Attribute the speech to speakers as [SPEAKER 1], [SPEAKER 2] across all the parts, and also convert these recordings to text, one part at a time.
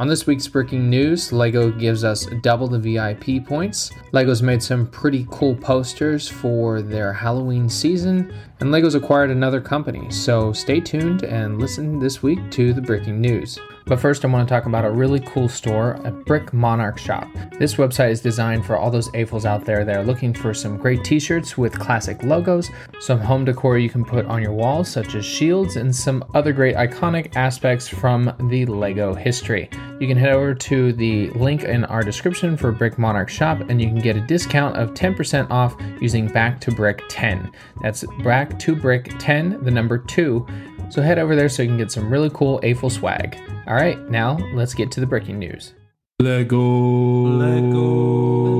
[SPEAKER 1] On this week's bricking news, LEGO gives us double the VIP points. LEGO's made some pretty cool posters for their Halloween season, and LEGO's acquired another company. So stay tuned and listen this week to the bricking news. But first, I want to talk about a really cool store, a Brick Monarch shop. This website is designed for all those AFOLs out there that are looking for some great t shirts with classic logos, some home decor you can put on your walls, such as shields, and some other great iconic aspects from the LEGO history. You can head over to the link in our description for Brick Monarch shop, and you can get a discount of 10% off using Back to Brick 10. That's Back to Brick 10, the number 2. So head over there so you can get some really cool AFOL swag. All right, now let's get to the bricking news.
[SPEAKER 2] Lego. Lego.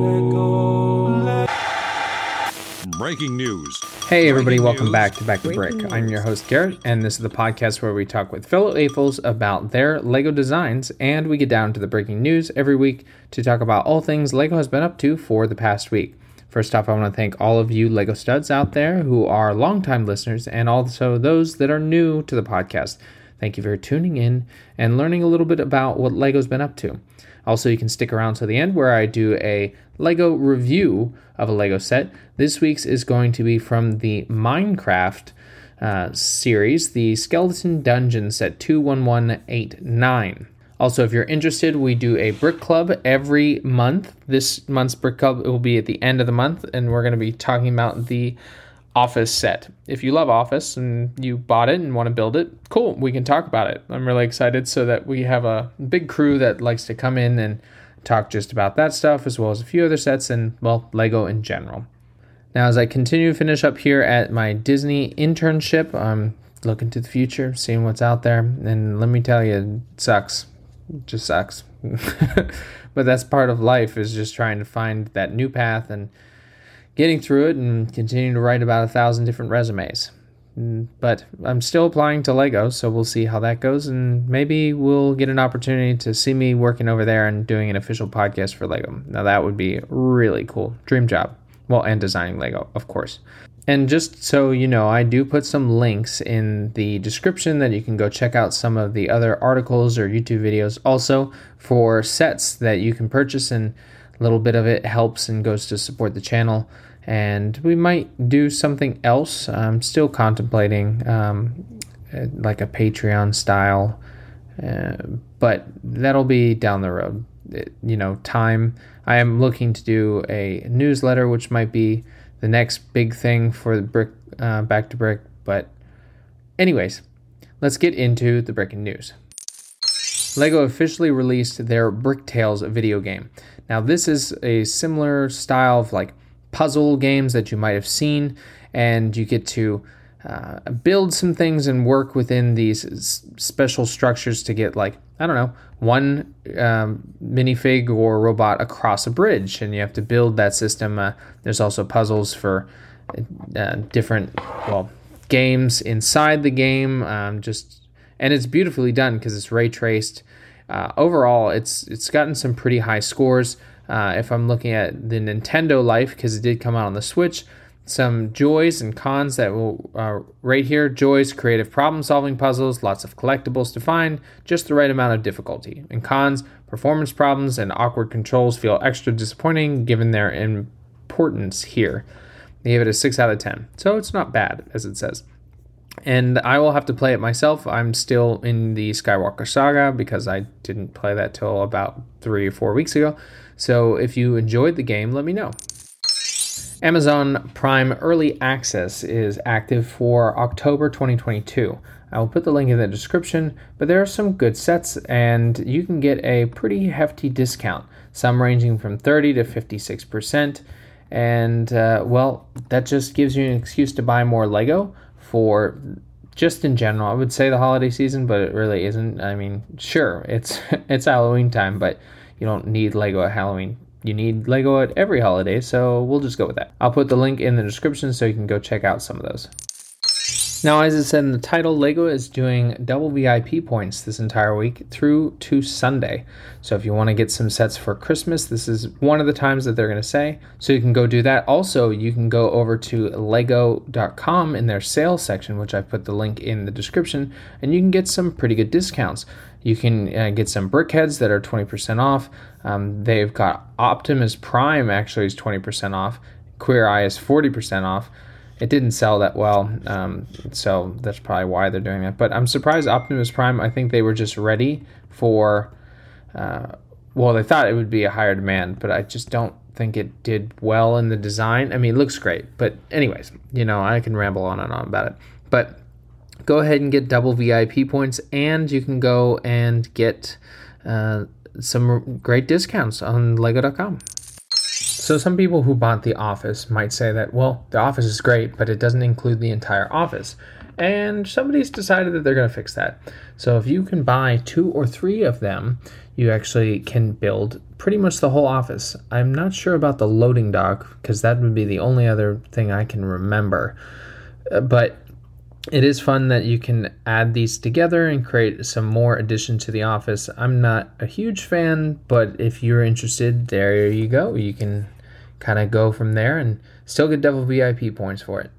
[SPEAKER 3] Bricking news.
[SPEAKER 1] Hey, everybody,
[SPEAKER 3] Breaking
[SPEAKER 1] welcome
[SPEAKER 3] news.
[SPEAKER 1] back to Back to Brick. I'm your host, Garrett, and this is the podcast where we talk with fellow AFOLs about their LEGO designs, and we get down to the bricking news every week to talk about all things LEGO has been up to for the past week. First off, I want to thank all of you LEGO studs out there who are longtime listeners, and also those that are new to the podcast. Thank you for tuning in and learning a little bit about what LEGO's been up to. Also, you can stick around to the end where I do a LEGO review of a LEGO set. This week's is going to be from the Minecraft uh, series, the Skeleton Dungeon set 21189. Also, if you're interested, we do a brick club every month. This month's brick club will be at the end of the month, and we're going to be talking about the Office set. If you love Office and you bought it and want to build it, cool, we can talk about it. I'm really excited so that we have a big crew that likes to come in and talk just about that stuff as well as a few other sets and, well, Lego in general. Now, as I continue to finish up here at my Disney internship, I'm looking to the future, seeing what's out there, and let me tell you, it sucks. Just sucks. but that's part of life is just trying to find that new path and getting through it and continuing to write about a thousand different resumes. Mm, But I'm still applying to Lego, so we'll see how that goes, and maybe we'll get an opportunity to see me working over there and doing an official podcast for Lego. Now that would be really cool. Dream job. Well, and designing Lego, of course. And just so you know, I do put some links in the description that you can go check out some of the other articles or YouTube videos also for sets that you can purchase, and a little bit of it helps and goes to support the channel. And we might do something else. I'm still contemplating um, uh, like a Patreon style, uh, but that'll be down the road. It- you know, time. I am looking to do a newsletter, which might be the next big thing for the brick uh, back to brick. But, anyways, let's get into the bricking news. Lego officially released their Bricktales video game. Now, this is a similar style of like puzzle games that you might have seen, and you get to uh, build some things and work within these special structures to get like I don't know one um, minifig or robot across a bridge, and you have to build that system. Uh, there's also puzzles for uh, different well games inside the game. Um, just and it's beautifully done because it's ray traced. Uh, overall, it's it's gotten some pretty high scores. Uh, if I'm looking at the Nintendo Life, because it did come out on the Switch, some joys and cons that will uh, right here. Joys, creative problem solving puzzles, lots of collectibles to find, just the right amount of difficulty. And cons, performance problems and awkward controls feel extra disappointing given their importance here. They gave it a 6 out of 10, so it's not bad, as it says and I will have to play it myself. I'm still in the Skywalker Saga because I didn't play that till about three or four weeks ago. So if you enjoyed the game, let me know. Amazon Prime Early Access is active for October 2022. I will put the link in the description, but there are some good sets and you can get a pretty hefty discount, some ranging from 30 to 56%. And uh, well, that just gives you an excuse to buy more Lego for just in general. I would say the holiday season, but it really isn't. I mean, sure, it's it's Halloween time, but you don't need Lego at Halloween. You need Lego at every holiday, so we'll just go with that. I'll put the link in the description so you can go check out some of those. Now, as it said in the title, LEGO is doing double VIP points this entire week through to Sunday. So, if you want to get some sets for Christmas, this is one of the times that they're going to say. So, you can go do that. Also, you can go over to lego.com in their sales section, which I put the link in the description, and you can get some pretty good discounts. You can uh, get some BrickHeadz that are 20% off. Um, they've got Optimus Prime actually is 20% off. Queer Eye is 40% off it didn't sell that well, um, so that's probably why they're doing that. But I'm surprised Optimus Prime. I think they were just ready for. Uh, well, they thought it would be a higher demand, but I just don't think it did well in the design. I mean, it looks great, but anyways, you know, I can ramble on and on about it. But go ahead and get double VIP points, and you can go and get uh, some great discounts on Lego.com. So, some people who bought The Office might say that, well, The Office is great, but it doesn't include the entire office. And somebody's decided that they're going to fix that. So, if you can buy two or three of them, you actually can build pretty much the whole office. I'm not sure about the loading dock because that would be the only other thing I can remember. Uh, but it is fun that you can add these together and create some more addition to the office. I'm not a huge fan, but if you're interested, there you go. You can kind of go from there and still get double VIP points for it.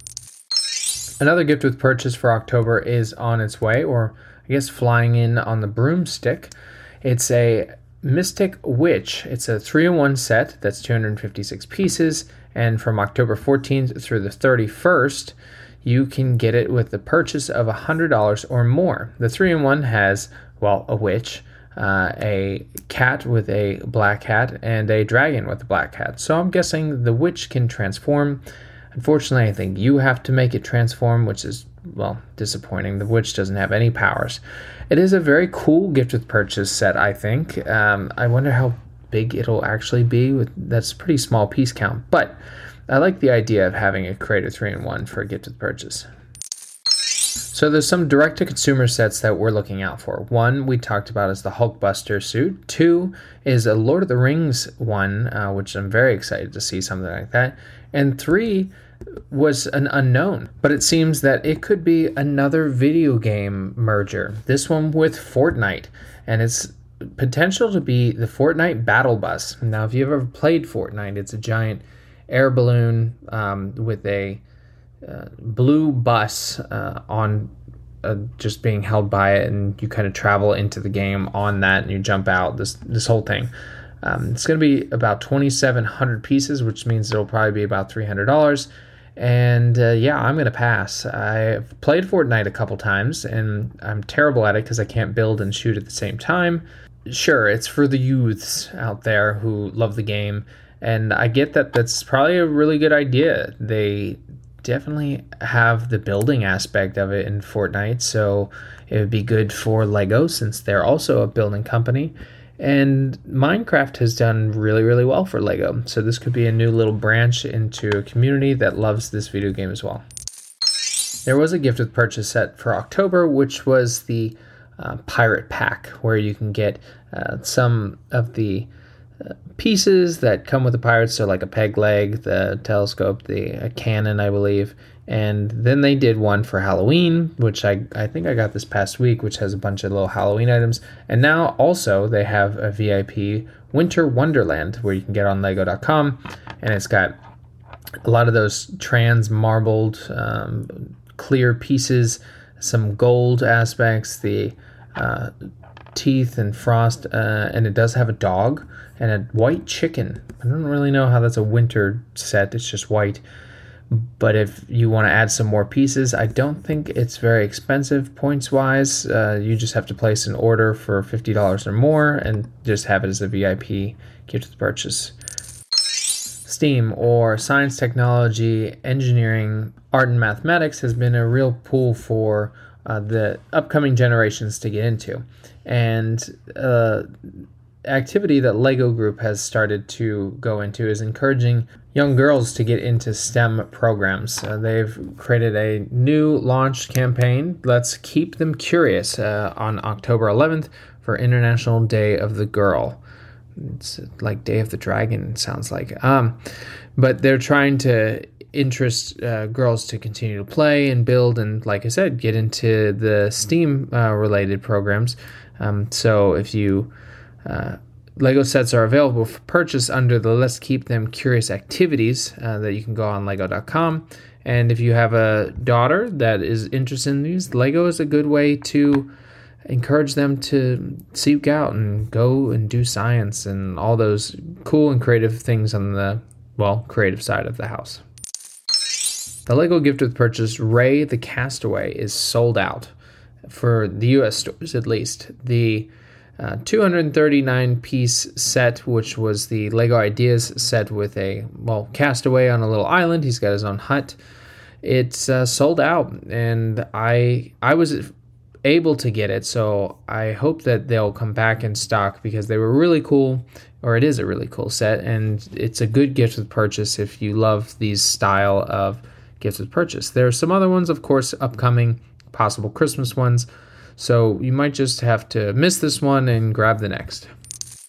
[SPEAKER 1] Another gift with purchase for October is on its way, or I guess flying in on the broomstick. It's a Mystic Witch. It's a 3 in 1 set that's 256 pieces, and from October 14th through the 31st, you can get it with the purchase of $100 or more. The 3 in 1 has, well, a witch, uh, a cat with a black hat, and a dragon with a black hat. So I'm guessing the witch can transform. Unfortunately, I think you have to make it transform, which is, well, disappointing. The witch doesn't have any powers. It is a very cool gift with purchase set, I think. Um, I wonder how big it'll actually be. With That's pretty small piece count, but I like the idea of having a Creator 3 in 1 for a gift with purchase. So there's some direct to consumer sets that we're looking out for. One we talked about is the Hulkbuster suit. Two is a Lord of the Rings one, uh, which I'm very excited to see something like that. And three was an unknown, but it seems that it could be another video game merger. This one with Fortnite, and it's potential to be the Fortnite Battle Bus. Now, if you've ever played Fortnite, it's a giant air balloon um, with a uh, blue bus uh, on uh, just being held by it, and you kind of travel into the game on that, and you jump out. This this whole thing. Um, it's going to be about 2,700 pieces, which means it'll probably be about $300. And uh, yeah, I'm going to pass. I've played Fortnite a couple times, and I'm terrible at it because I can't build and shoot at the same time. Sure, it's for the youths out there who love the game, and I get that that's probably a really good idea. They definitely have the building aspect of it in Fortnite, so it would be good for Lego since they're also a building company. And Minecraft has done really, really well for Lego, so this could be a new little branch into a community that loves this video game as well. There was a gift with purchase set for October, which was the uh, Pirate Pack, where you can get uh, some of the pieces that come with the pirates, so like a peg leg, the telescope, the cannon, I believe. And then they did one for Halloween, which I, I think I got this past week, which has a bunch of little Halloween items. And now also they have a VIP Winter Wonderland where you can get on Lego.com, and it's got a lot of those trans marbled um, clear pieces, some gold aspects, the uh, teeth and frost, uh, and it does have a dog and a white chicken. I don't really know how that's a winter set, it's just white. But if you want to add some more pieces, I don't think it's very expensive points wise. Uh, you just have to place an order for $50 or more and just have it as a VIP gift purchase. STEAM or science, technology, engineering, art, and mathematics has been a real pool for uh, the upcoming generations to get into. And uh, activity that Lego Group has started to go into is encouraging young girls to get into STEM programs. Uh, they've created a new launch campaign, Let's Keep Them Curious, uh, on October 11th for International Day of the Girl. It's like Day of the Dragon, sounds like. Um, but they're trying to interest uh, girls to continue to play and build, and like I said, get into the STEAM uh, related programs. Um, so if you uh, Lego sets are available for purchase under the Let's Keep Them Curious activities uh, that you can go on lego.com. And if you have a daughter that is interested in these, Lego is a good way to encourage them to seek out and go and do science and all those cool and creative things on the, well, creative side of the house. The Lego gift with purchase Ray the Castaway is sold out for the US stores at least. The uh, 239 piece set, which was the Lego Ideas set with a, well, castaway on a little island. He's got his own hut. It's uh, sold out, and I I was able to get it, so I hope that they'll come back in stock because they were really cool, or it is a really cool set, and it's a good gift with purchase if you love these style of gifts with purchase. There are some other ones, of course, upcoming, possible Christmas ones. So you might just have to miss this one and grab the next.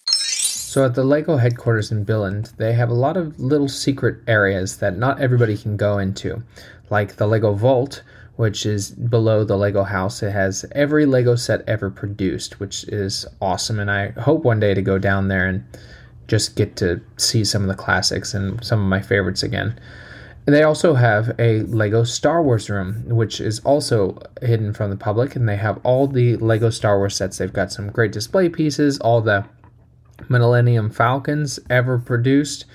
[SPEAKER 1] So at the LEGO headquarters in Billund, they have a lot of little secret areas that not everybody can go into, like the LEGO Vault, which is below the LEGO house. It has every LEGO set ever produced, which is awesome, and I hope one day to go down there and just get to see some of the classics and some of my favorites again. They also have a Lego Star Wars room, which is also hidden from the public, and they have all the Lego Star Wars sets. They've got some great display pieces, all the Millennium Falcons ever produced,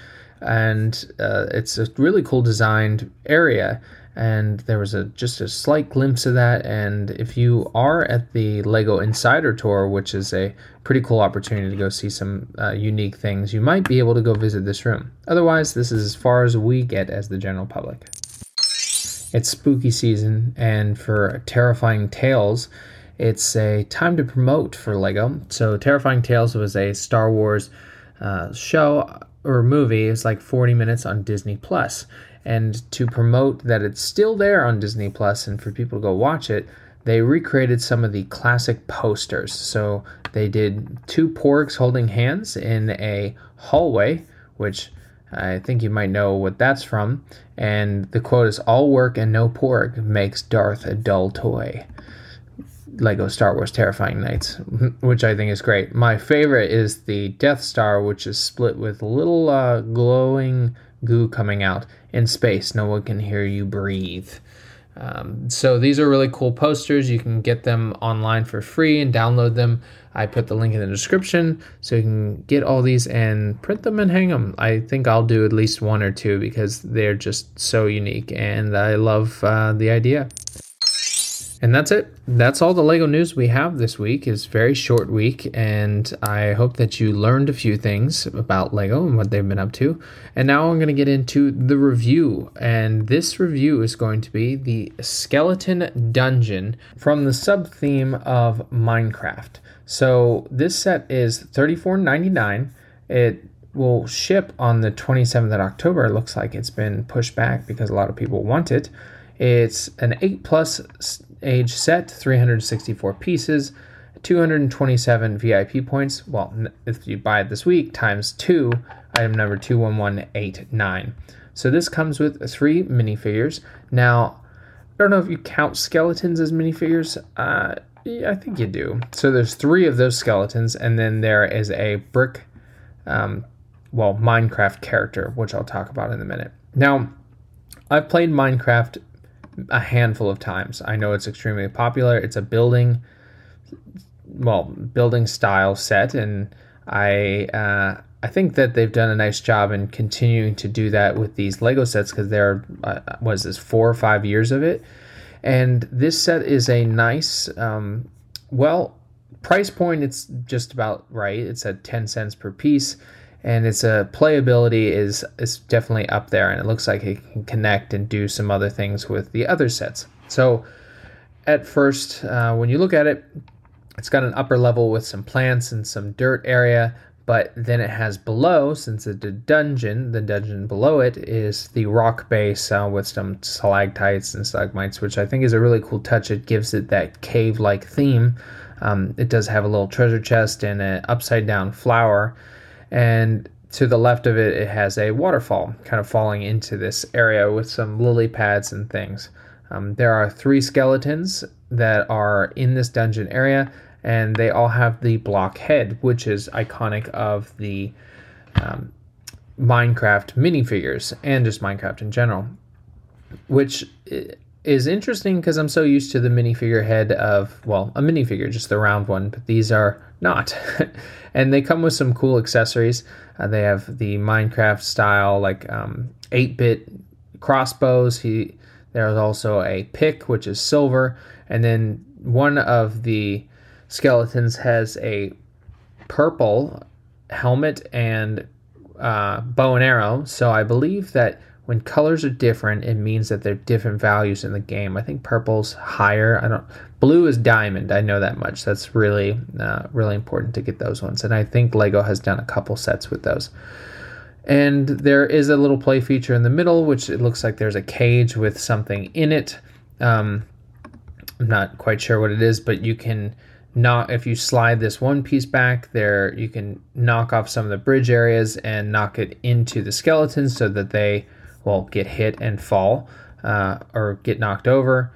[SPEAKER 1] and uh, it's a really cool designed area and there was a just a slight glimpse of that. And if you are at the lego insider tour which is a pretty cool opportunity to go see some uh, unique things you might be able to go visit this room. Otherwise this is as far as we get as the general public. It's spooky season and for terrifying tales it's a time to promote for lego. So terrifying tales was a star wars uh, show or movie. It's like 40 minutes on disney plus and to promote that it's still there on Disney Plus and for people to go watch it, they recreated some of the classic posters. So they did two porgs holding hands in a hallway, which I think you might know what that's from. And the quote is All work and no porg makes Darth a dull toy. Lego Star Wars Terrifying Nights, which I think is great. My favorite is the Death Star, which is split with little uh, glowing goo coming out in space. No one can hear you breathe. Um, so these are really cool posters. You can get them online for free and download them. I put the link in the description so you can get all these and print them and hang them. I think I'll do at least one or two because they're just so unique and I love uh, the idea. And that's it. That's all the Lego news we have this week. It's a very short week, and I hope that you learned a few things about Lego and what they've been up to. And now I'm going to get into the review, and this review is going to be the Skeleton Dungeon from the sub theme of Minecraft. So this set is $34.99. It will ship on the 27th of October. It looks like it's been pushed back because a lot of people want it. It's an 8 plus age set, 364 pieces, 227 VIP points. Well, if you buy it this week, times two, item number 21189. So this comes with three minifigures. Now, I don't know if you count skeletons as minifigures. Uh, yeah, I think you do. So there's three of those skeletons, and then there is a brick, um, well, Minecraft character, which I'll talk about in a minute. Now, I've played Minecraft a handful of times. I know it's extremely popular. It's a building, well, building style set, and I uh, I think that they've done a nice job in continuing to do that with these Lego sets because there uh, was this four or five years of it, and this set is a nice, um, well, price point. It's just about right. It's at ten cents per piece and its uh, playability is is definitely up there, and it looks like it can connect and do some other things with the other sets. So, at first, uh, when you look at it, it's got an upper level with some plants and some dirt area, but then it has below, since it's a dungeon, the dungeon below it is the rock base uh, with some stalactites and stalagmites, which I think is a really cool touch. It gives it that cave like theme. Um, it does have a little treasure chest and an upside down flower and to the left of it, it has a waterfall kind of falling into this area with some lily pads and things. Um, there are three skeletons that are in this dungeon area, and they all have the block head, which is iconic of the um, Minecraft minifigures and just Minecraft in general. Which is interesting because I'm so used to the minifigure head of, well, a minifigure, just the round one, but these are not. and they come with some cool accessories. Uh, they have the Minecraft style, like um, 8 bit crossbows. He There's also a pick, which is silver. And then one of the skeletons has a purple helmet and uh, bow and arrow. So I believe that when colors are different, it means that they're different values in the game. I think purple's higher. I don't. Blue is diamond. I know that much. That's really, uh, really important to get those ones. And I think Lego has done a couple sets with those. And there is a little play feature in the middle, which it looks like there's a cage with something in it. Um, I'm not quite sure what it is, but you can knock if you slide this one piece back there, you can knock off some of the bridge areas and knock it into the skeletons so that they will get hit and fall uh, or get knocked over.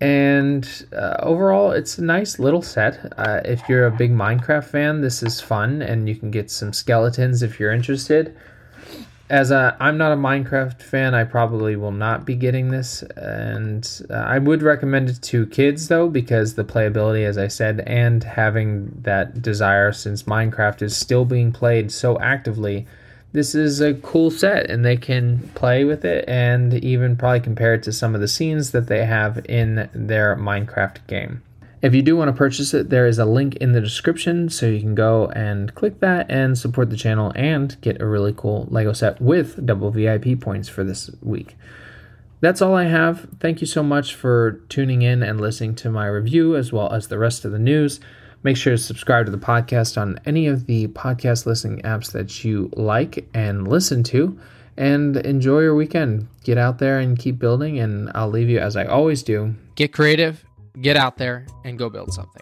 [SPEAKER 1] And uh, overall, it's a nice little set. Uh, if you're a big Minecraft fan, this is fun, and you can get some skeletons if you're interested. As I'm not a Minecraft fan, I probably will not be getting this, and uh, I would recommend it to kids though because the playability, as I said, and having that desire since Minecraft is still being played so actively this is a cool set and they can play with it and even probably compare it to some of the scenes that they have in their Minecraft game. If you do want to purchase it, there is a link in the description so you can go and click that and support the channel and get a really cool Lego set with double VIP points for this week. That's all I have. Thank you so much for tuning in and listening to my review as well as the rest of the news. Make sure to subscribe to the podcast on any of the podcast listening apps that you like and listen to. And enjoy your weekend. Get out there and keep building. And I'll leave you, as I always do, get creative, get out there, and go build something.